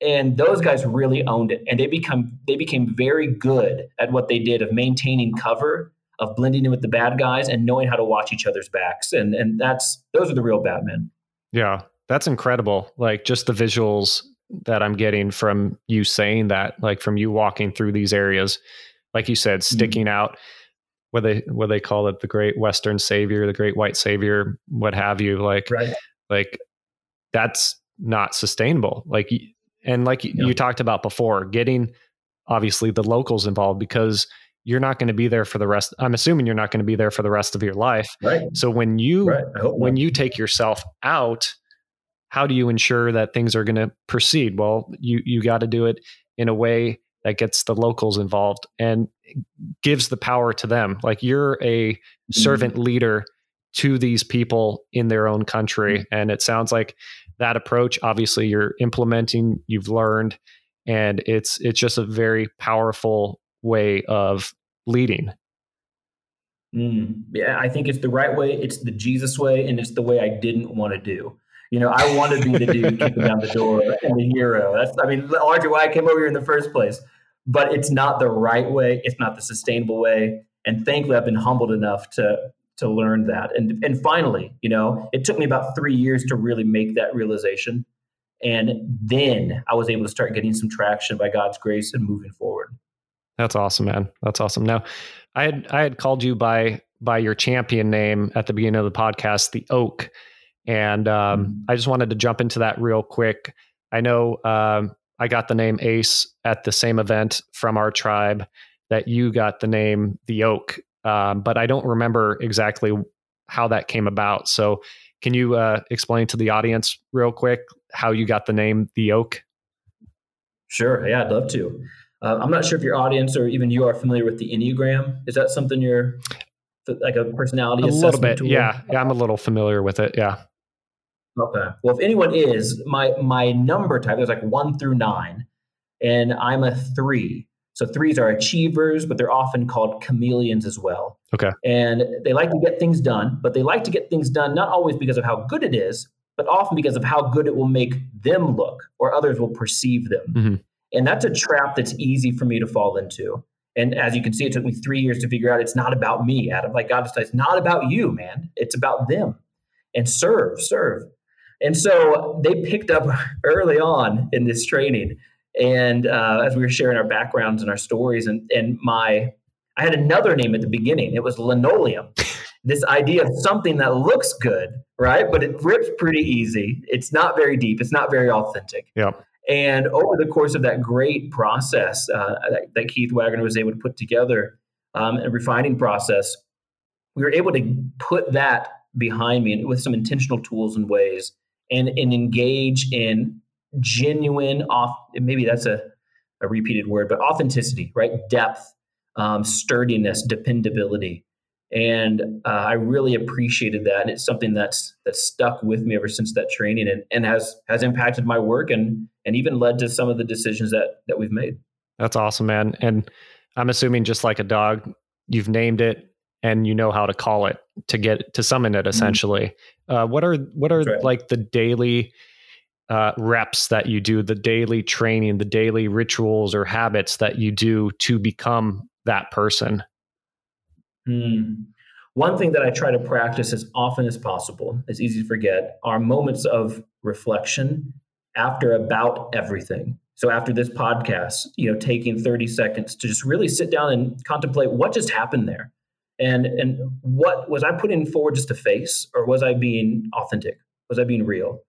and those guys really owned it and they become they became very good at what they did of maintaining cover of blending in with the bad guys and knowing how to watch each other's backs. And and that's those are the real Batman. Yeah, that's incredible. Like just the visuals that I'm getting from you saying that, like from you walking through these areas, like you said, mm-hmm. sticking mm-hmm. out. What they what they call it, the great Western savior, the great white savior, what have you? Like, right. like that's not sustainable. Like, and like you talked about before, getting obviously the locals involved because you're not going to be there for the rest i'm assuming you're not going to be there for the rest of your life right so when you right. when you take yourself out how do you ensure that things are going to proceed well you you got to do it in a way that gets the locals involved and gives the power to them like you're a mm-hmm. servant leader to these people in their own country mm-hmm. and it sounds like that approach. Obviously you're implementing you've learned and it's it's just a very powerful way of leading. Mm, yeah i think it's the right way it's the jesus way and it's the way i didn't want to do. You know i want to be the dude kicking down the door and the hero. That's i mean largely why i came over here in the first place. But it's not the right way it's not the sustainable way and thankfully i've been humbled enough to to learn that. And and finally, you know, it took me about three years to really make that realization. And then I was able to start getting some traction by God's grace and moving forward. That's awesome, man. That's awesome. Now, I had I had called you by by your champion name at the beginning of the podcast, the Oak, and um, mm-hmm. I just wanted to jump into that real quick. I know um, I got the name Ace at the same event from our tribe that you got the name the Oak um, but I don't remember exactly how that came about. So, can you uh, explain to the audience real quick how you got the name the Oak? Sure. Yeah, I'd love to. Uh, I'm not sure if your audience or even you are familiar with the Enneagram. Is that something you're like a personality a little bit? Tool? Yeah, yeah, I'm a little familiar with it. Yeah. Okay. Well, if anyone is, my my number type there's like one through nine, and I'm a three. So threes are achievers, but they're often called chameleons as well. Okay. And they like to get things done, but they like to get things done not always because of how good it is, but often because of how good it will make them look or others will perceive them. Mm-hmm. And that's a trap that's easy for me to fall into. And as you can see, it took me three years to figure out it's not about me, Adam. Like God just it's not about you, man. It's about them. And serve, serve. And so they picked up early on in this training and uh, as we were sharing our backgrounds and our stories, and and my I had another name at the beginning. It was linoleum. this idea of something that looks good, right? But it rips pretty easy. It's not very deep. It's not very authentic. Yeah. And over the course of that great process uh, that, that, Keith Wagner was able to put together, um, a refining process, we were able to put that behind me with some intentional tools and ways and, and engage in genuine off maybe that's a, a repeated word but authenticity right depth um, sturdiness dependability and uh, i really appreciated that and it's something that's that's stuck with me ever since that training and, and has has impacted my work and and even led to some of the decisions that that we've made that's awesome man and i'm assuming just like a dog you've named it and you know how to call it to get to summon it mm-hmm. essentially mm-hmm. uh, what are what are right. like the daily uh, reps that you do, the daily training, the daily rituals or habits that you do to become that person? Hmm. One thing that I try to practice as often as possible, it's easy to forget, are moments of reflection after about everything. So after this podcast, you know, taking 30 seconds to just really sit down and contemplate what just happened there. And and what was I putting forward just a face or was I being authentic? Was I being real?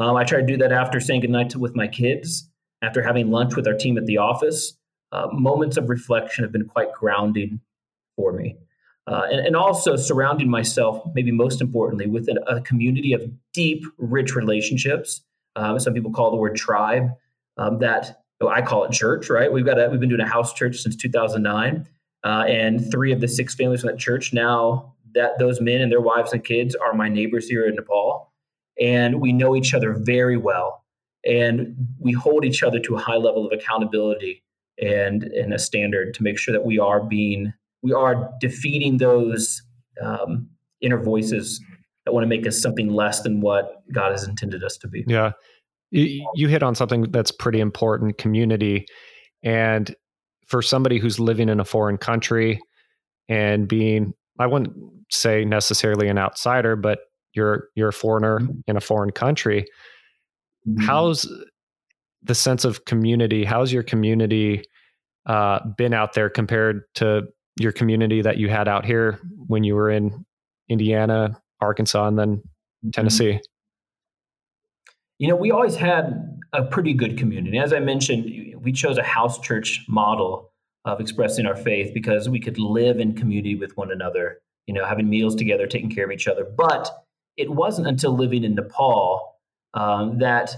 Um, I try to do that after saying goodnight to, with my kids, after having lunch with our team at the office. Uh, moments of reflection have been quite grounding for me. Uh, and, and, also surrounding myself, maybe most importantly, with a, a community of deep, rich relationships. Um, some people call the word tribe. Um, that oh, I call it church. Right? We've got a, we've been doing a house church since 2009, uh, and three of the six families in that church now that those men and their wives and kids are my neighbors here in Nepal and we know each other very well and we hold each other to a high level of accountability and, and a standard to make sure that we are being we are defeating those um, inner voices that want to make us something less than what god has intended us to be. Yeah. You, you hit on something that's pretty important community. And for somebody who's living in a foreign country and being i wouldn't say necessarily an outsider but you're you're a foreigner mm-hmm. in a foreign country mm-hmm. how's the sense of community how's your community uh, been out there compared to your community that you had out here when you were in indiana arkansas and then mm-hmm. tennessee you know we always had a pretty good community as i mentioned we chose a house church model of expressing our faith because we could live in community with one another, you know, having meals together, taking care of each other. But it wasn't until living in Nepal um, that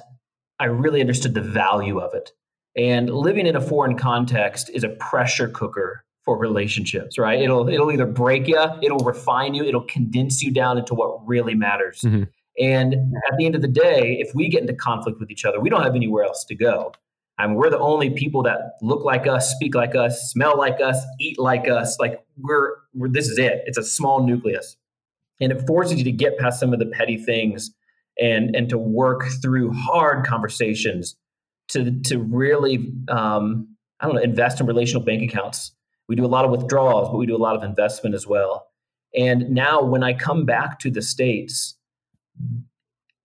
I really understood the value of it. And living in a foreign context is a pressure cooker for relationships, right? It'll it'll either break you, it'll refine you, it'll condense you down into what really matters. Mm-hmm. And at the end of the day, if we get into conflict with each other, we don't have anywhere else to go. I mean, we're the only people that look like us, speak like us, smell like us, eat like us. Like we're, we're this is it. It's a small nucleus, and it forces you to get past some of the petty things and and to work through hard conversations to to really um, I don't know invest in relational bank accounts. We do a lot of withdrawals, but we do a lot of investment as well. And now when I come back to the states,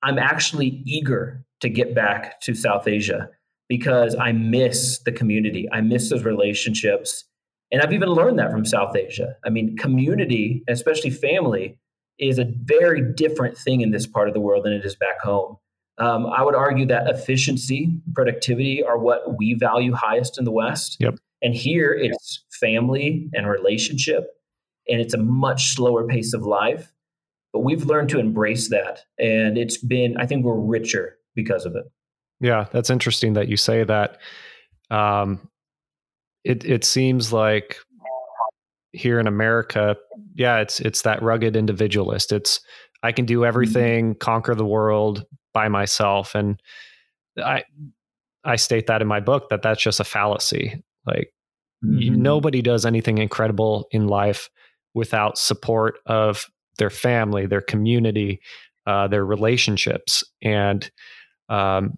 I'm actually eager to get back to South Asia because I miss the community. I miss those relationships. And I've even learned that from South Asia. I mean, community, especially family, is a very different thing in this part of the world than it is back home. Um, I would argue that efficiency, productivity are what we value highest in the West. Yep. And here it's family and relationship, and it's a much slower pace of life. But we've learned to embrace that. And it's been, I think we're richer because of it. Yeah, that's interesting that you say that. Um, it it seems like here in America, yeah, it's it's that rugged individualist. It's I can do mm-hmm. everything, mm-hmm. conquer the world by myself, and I I state that in my book that that's just a fallacy. Like mm-hmm. nobody does anything incredible in life without support of their family, their community, uh, their relationships, and um,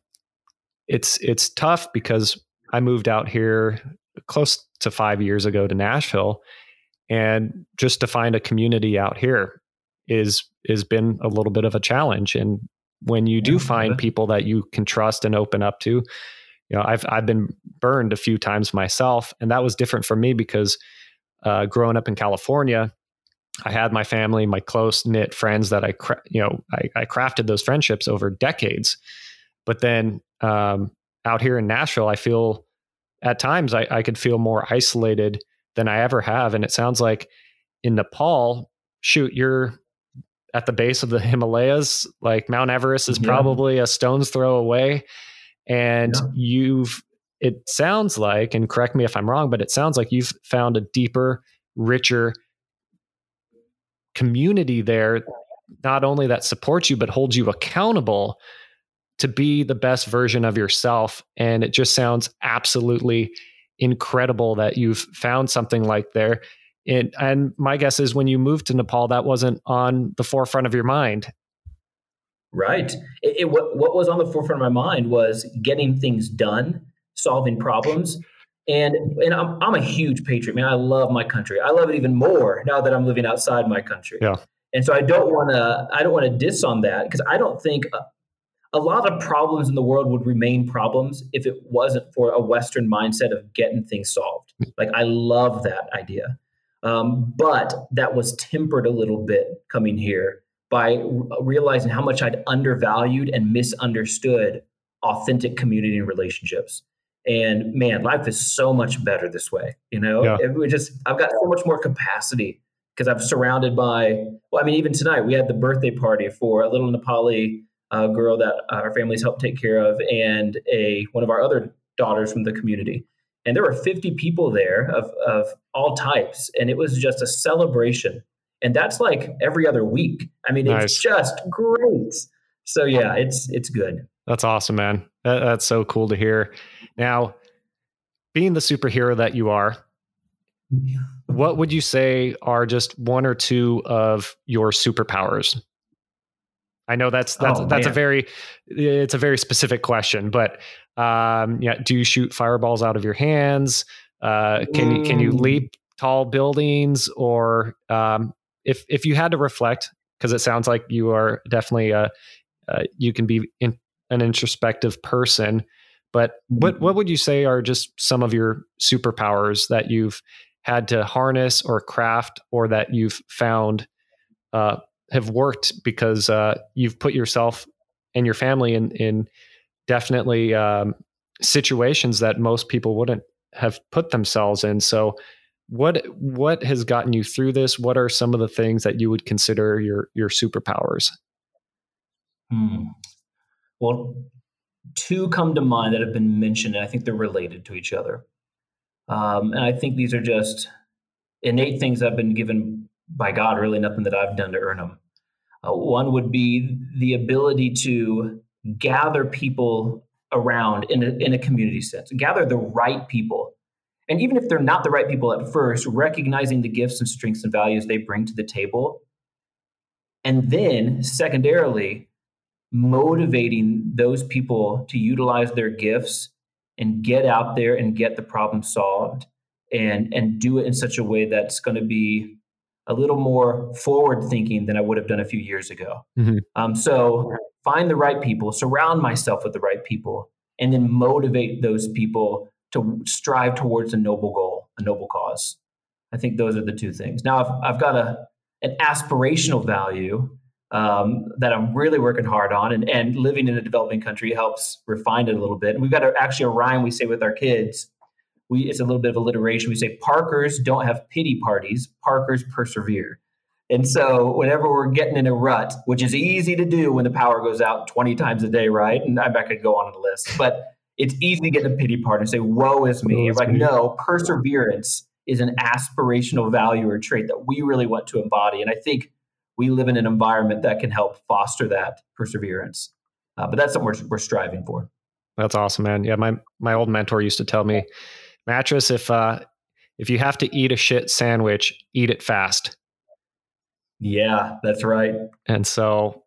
it's it's tough because I moved out here close to five years ago to Nashville, and just to find a community out here is has been a little bit of a challenge. And when you do find people that you can trust and open up to, you know, I've I've been burned a few times myself, and that was different for me because uh, growing up in California, I had my family, my close knit friends that I, you know, I, I, crafted those friendships over decades. But then um, out here in Nashville, I feel at times I, I could feel more isolated than I ever have. And it sounds like in Nepal, shoot, you're at the base of the Himalayas, like Mount Everest is yeah. probably a stone's throw away. And yeah. you've, it sounds like, and correct me if I'm wrong, but it sounds like you've found a deeper, richer community there, not only that supports you, but holds you accountable to be the best version of yourself. And it just sounds absolutely incredible that you've found something like there. And, and my guess is when you moved to Nepal, that wasn't on the forefront of your mind. Right. It, it, what, what was on the forefront of my mind was getting things done, solving problems. And, and I'm, I'm a huge patriot, man. I love my country. I love it even more now that I'm living outside my country. Yeah. And so I don't want to I don't want to diss on that because I don't think uh, a lot of problems in the world would remain problems if it wasn't for a Western mindset of getting things solved. Like, I love that idea. Um, but that was tempered a little bit coming here by r- realizing how much I'd undervalued and misunderstood authentic community and relationships. And man, life is so much better this way. You know, yeah. it, we just I've got so much more capacity because I'm surrounded by. Well, I mean, even tonight we had the birthday party for a little Nepali a girl that our families helped take care of, and a one of our other daughters from the community. And there were 50 people there of, of all types, and it was just a celebration. And that's like every other week. I mean, nice. it's just great. So yeah, it's it's good. That's awesome, man. That, that's so cool to hear. Now, being the superhero that you are, what would you say are just one or two of your superpowers? I know that's that's oh, that's man. a very it's a very specific question, but um, yeah, do you shoot fireballs out of your hands? Uh, can you can you leap tall buildings, or um, if if you had to reflect, because it sounds like you are definitely a uh, you can be in, an introspective person, but what what would you say are just some of your superpowers that you've had to harness or craft, or that you've found uh, have worked because uh, you've put yourself and your family in in definitely um, situations that most people wouldn't have put themselves in. So, what what has gotten you through this? What are some of the things that you would consider your your superpowers? Hmm. Well, two come to mind that have been mentioned, and I think they're related to each other. Um, and I think these are just innate things I've been given by God, really nothing that I've done to earn them. Uh, one would be the ability to gather people around in a, in a community sense, gather the right people. And even if they're not the right people at first, recognizing the gifts and strengths and values they bring to the table. And then, secondarily, motivating those people to utilize their gifts and get out there and get the problem solved and and do it in such a way that's going to be a little more forward thinking than I would have done a few years ago. Mm-hmm. Um, so find the right people, surround myself with the right people, and then motivate those people to strive towards a noble goal, a noble cause. I think those are the two things. Now I've, I've got a an aspirational value um, that I'm really working hard on, and, and living in a developing country helps refine it a little bit. And we've got a, actually a rhyme we say with our kids we it's a little bit of alliteration. We say Parkers don't have pity parties, Parkers persevere. And so whenever we're getting in a rut, which is easy to do when the power goes out 20 times a day, right? And I'm not going to go on the list, but it's easy to get in a pity party and say, woe is me. It's like, no, perseverance is an aspirational value or trait that we really want to embody. And I think we live in an environment that can help foster that perseverance. Uh, but that's something we're, we're striving for. That's awesome, man. Yeah, my my old mentor used to tell me, mattress if uh if you have to eat a shit sandwich eat it fast yeah that's right and so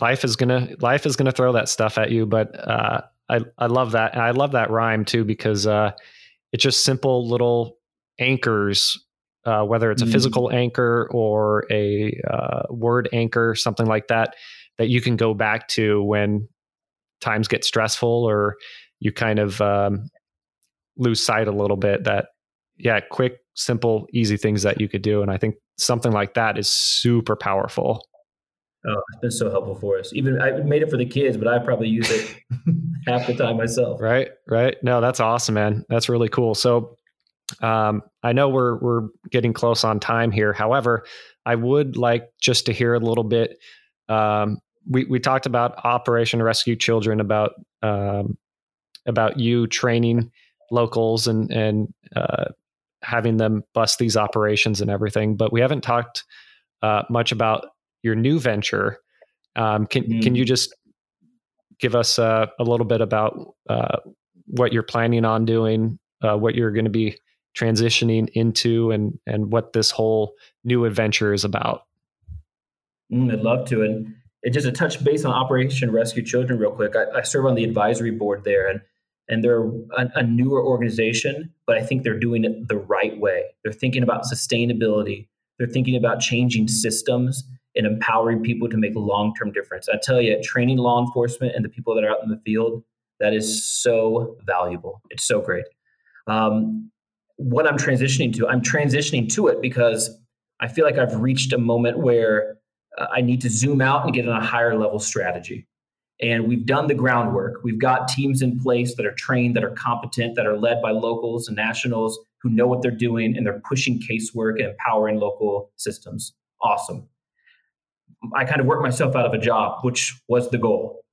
life is gonna life is gonna throw that stuff at you but uh i i love that and i love that rhyme too because uh it's just simple little anchors uh, whether it's a mm. physical anchor or a uh, word anchor something like that that you can go back to when times get stressful or you kind of um, lose sight a little bit that yeah quick simple easy things that you could do. And i think something like that is super powerful. Oh it's been so helpful for us. Even i made it for the kids but i probably use it half the time myself. Right right. No that's awesome man. That's really cool. So um, i know we're we're getting close on time here. However i would like just to hear a little bit um, we, we talked about operation rescue children about um, about you training locals and and uh, having them bust these operations and everything. But we haven't talked uh, much about your new venture. Um, can mm. can you just give us uh, a little bit about uh, what you're planning on doing, uh, what you're going to be transitioning into, and and what this whole new adventure is about? Mm, I'd love to. And just a touch base on Operation Rescue Children, real quick. I, I serve on the advisory board there, and and they're a, a, newer organization, but I think they're doing it the right way. They're thinking about sustainability. They're thinking about changing systems and empowering people to make a long-term difference. I tell you, training law enforcement and the people that are out in the field, that is so valuable. It's so great. Um, what I'm transitioning to, I'm transitioning to it because I feel like I've reached a moment where uh, I need to zoom out and get on a higher level strategy. And we've done the groundwork. We've got teams in place that are trained, that are competent, that are led by locals and nationals who know what they're doing and they're pushing casework and empowering local systems. Awesome. I kind of worked myself out of a job, which was the goal.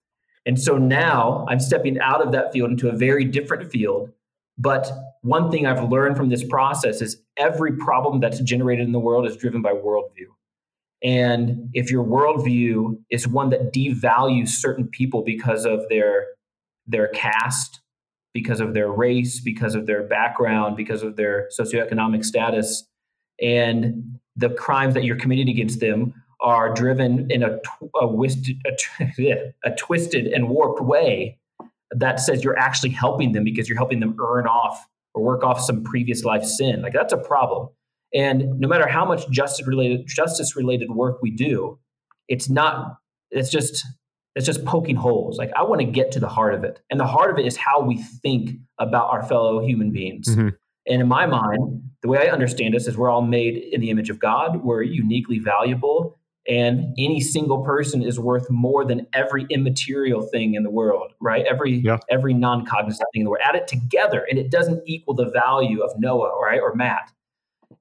And so now I'm stepping out of that field into a very different field. But one thing I've learned from this process is every problem that's generated in the world is driven by worldview. And if your worldview is one that devalues certain people because of their their caste, because of their race, because of their background, because of their socioeconomic status, and the crimes that you're committing against them are driven in a, a, a, a twisted and warped way that says you're actually helping them because you're helping them earn off or work off some previous life sin. Like that's a problem. And no matter how much justice related justice related work we do, it's not it's just it's just poking holes. Like I want to get to the heart of it. And the heart of it is how we think about our fellow human beings. Mm-hmm. And in my mind, the way I understand us is we're all made in the image of God. We're uniquely valuable and any single person is worth more than every immaterial thing in the world right every yeah. every non-cognizant thing in the world add it together and it doesn't equal the value of noah right or matt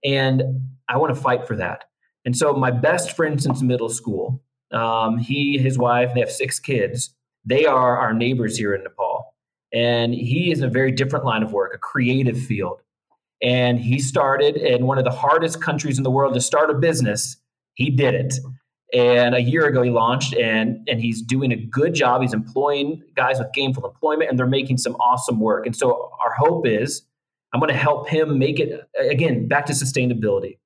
and i want to fight for that and so my best friend since middle school um, he his wife they have six kids they are our neighbors here in nepal and he is in a very different line of work a creative field and he started in one of the hardest countries in the world to start a business he did it. And a year ago, he launched, and and he's doing a good job. He's employing guys with gainful employment, and they're making some awesome work. And so, our hope is, I'm going to help him make it again back to sustainability.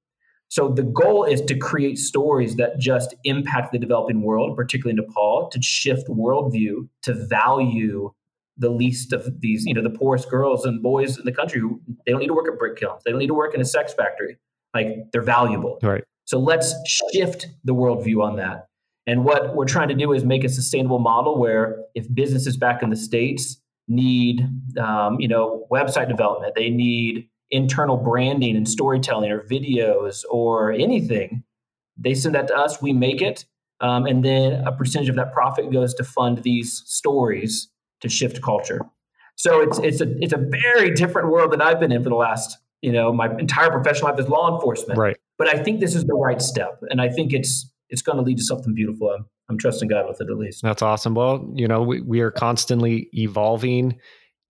So the goal is to create stories that just impact the developing world, particularly Nepal, to shift worldview, to value the least of these, you know, the poorest girls and boys in the country. Who, they don't need to work at brick kilns. They don't need to work in a sex factory. Like they're valuable. Right. So let's shift the worldview on that. And what we're trying to do is make a sustainable model where if businesses back in the states need, um, you know, website development, they need internal branding and storytelling or videos or anything, they send that to us. We make it, um, and then a percentage of that profit goes to fund these stories to shift culture. So it's it's a it's a very different world than I've been in for the last you know my entire professional life is law enforcement. Right. But I think this is the right step, and I think it's it's going to lead to something beautiful. I'm, I'm trusting God with it at least. That's awesome. Well, you know, we, we are constantly evolving.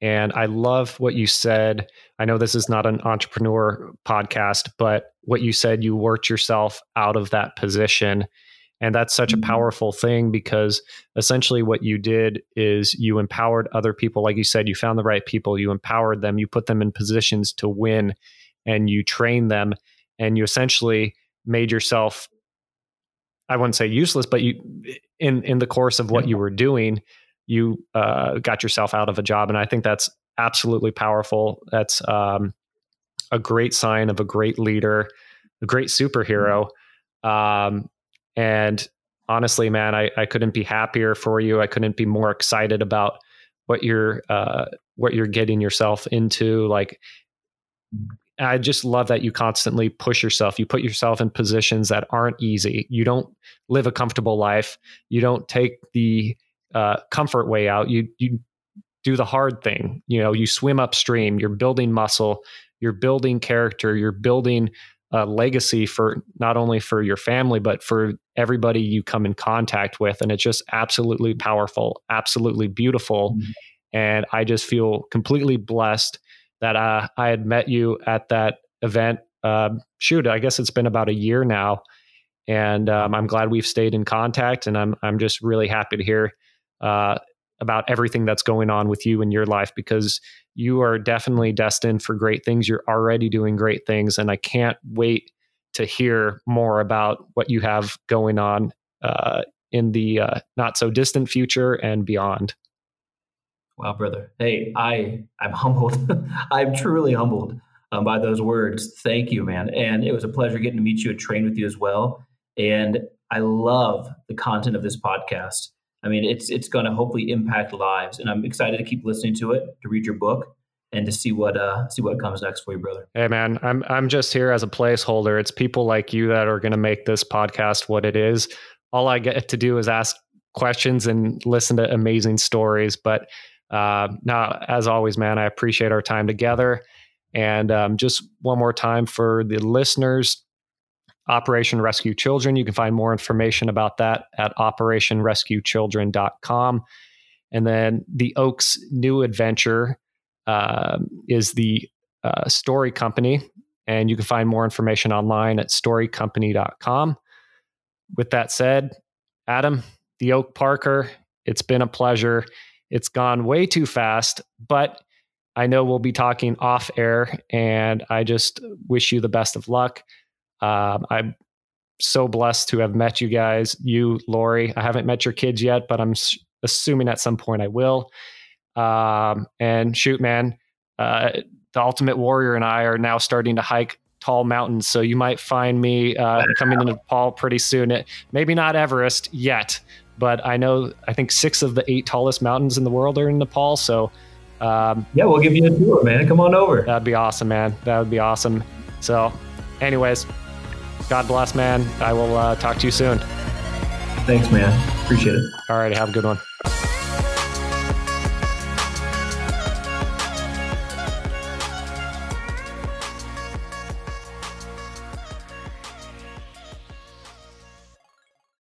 And I love what you said. I know this is not an entrepreneur podcast, but what you said, you worked yourself out of that position. And that's such a mm-hmm. powerful thing because essentially what you did is you empowered other people. Like you said, you found the right people, you empowered them, you put them in positions to win, and you trained them and you essentially made yourself I wouldn't say useless, but you in in the course of what you were doing, you uh, got yourself out of a job, and I think that's absolutely powerful. That's um, a great sign of a great leader, a great superhero, um, and honestly, man, I, I couldn't be happier for you. I couldn't be more excited about what you're uh, what you're getting yourself into. Like I just love that you constantly push yourself. You put yourself in positions that aren't easy. You don't live a comfortable life. You don't take the uh, comfort way out. You you do the hard thing. You know, you swim upstream. You're building muscle. You're building character. You're building a legacy for not only for your family but for everybody you come in contact with. And it's just absolutely powerful, absolutely beautiful. Mm-hmm. And I just feel completely blessed that uh, I had met you at that event. Uh, shoot, I guess it's been about a year now, and um, I'm glad we've stayed in contact. And I'm I'm just really happy to hear uh, about everything that's going on with you in your life because you are definitely destined for great things. You're already doing great things, and I can't wait to hear more about what you have going on uh, in the uh, not so distant future and beyond. Wow, brother. Hey, I I'm humbled. I'm truly humbled um, by those words. Thank you, man. And it was a pleasure getting to meet you and train with you as well. And I love the content of this podcast. I mean, it's it's going to hopefully impact lives, and I'm excited to keep listening to it, to read your book, and to see what uh see what comes next for you, brother. Hey, man, I'm I'm just here as a placeholder. It's people like you that are going to make this podcast what it is. All I get to do is ask questions and listen to amazing stories, but uh, now, as always, man, I appreciate our time together. And um, just one more time for the listeners Operation Rescue Children. You can find more information about that at operationrescuechildren.com. And then the Oaks new adventure uh, is the uh, Story Company. And you can find more information online at storycompany.com. With that said, Adam, the Oak Parker, it's been a pleasure. It's gone way too fast, but I know we'll be talking off air, and I just wish you the best of luck. Um, I'm so blessed to have met you guys, you, Lori. I haven't met your kids yet, but I'm assuming at some point I will. Um, and shoot, man, uh, the Ultimate Warrior and I are now starting to hike tall mountains. So you might find me uh, coming to Nepal pretty soon. It, maybe not Everest yet, but I know I think six of the eight tallest mountains in the world are in Nepal. So um, yeah, we'll give you a tour, man. Come on over. That'd be awesome, man. That would be awesome. So, anyways, God bless, man. I will uh, talk to you soon. Thanks, man. Appreciate it. All right. Have a good one.